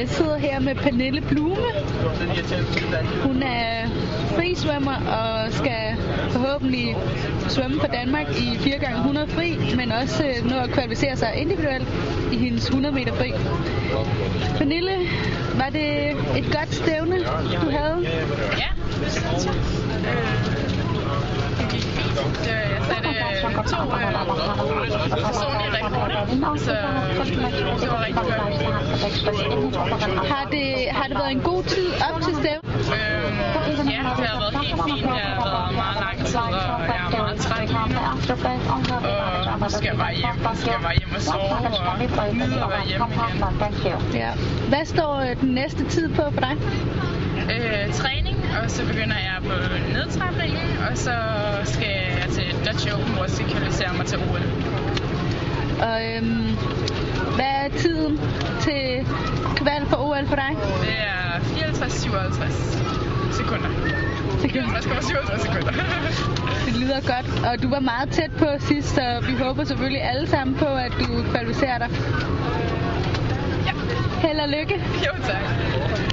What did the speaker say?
øh, sidder her med Pernille Blume. Hun er frisvømmer og skal forhåbentlig svømme for Danmark i 4x100 fri, men også øh, nå at kvalificere sig individuelt i hendes 100 meter fri. Pernille, var det et godt stævne, du havde? Ja, personlige rekorder, så det var rigtig godt. Har det, har det været en god tid op til stævnet? Øh, ja, det har været helt fint. Det har været meget lang tid, og jeg er meget træt lige nu. Og nu skal jeg bare hjem. Nu skal jeg bare hjem og sove og nyde at være hjemme igen. Ja. Hvad står øh, den næste tid på for dig? øh, træning, og så begynder jeg på nedtrapningen, og så skal hvor jeg skal kvalificere mig til OL. Og øhm, hvad er tiden til kval for OL for dig? Det er 54-57 sekunder. 54,57 sekunder. Det lyder godt, og du var meget tæt på sidst, så vi håber selvfølgelig alle sammen på, at du kvalificerer dig. ja, Held og lykke. jo tak.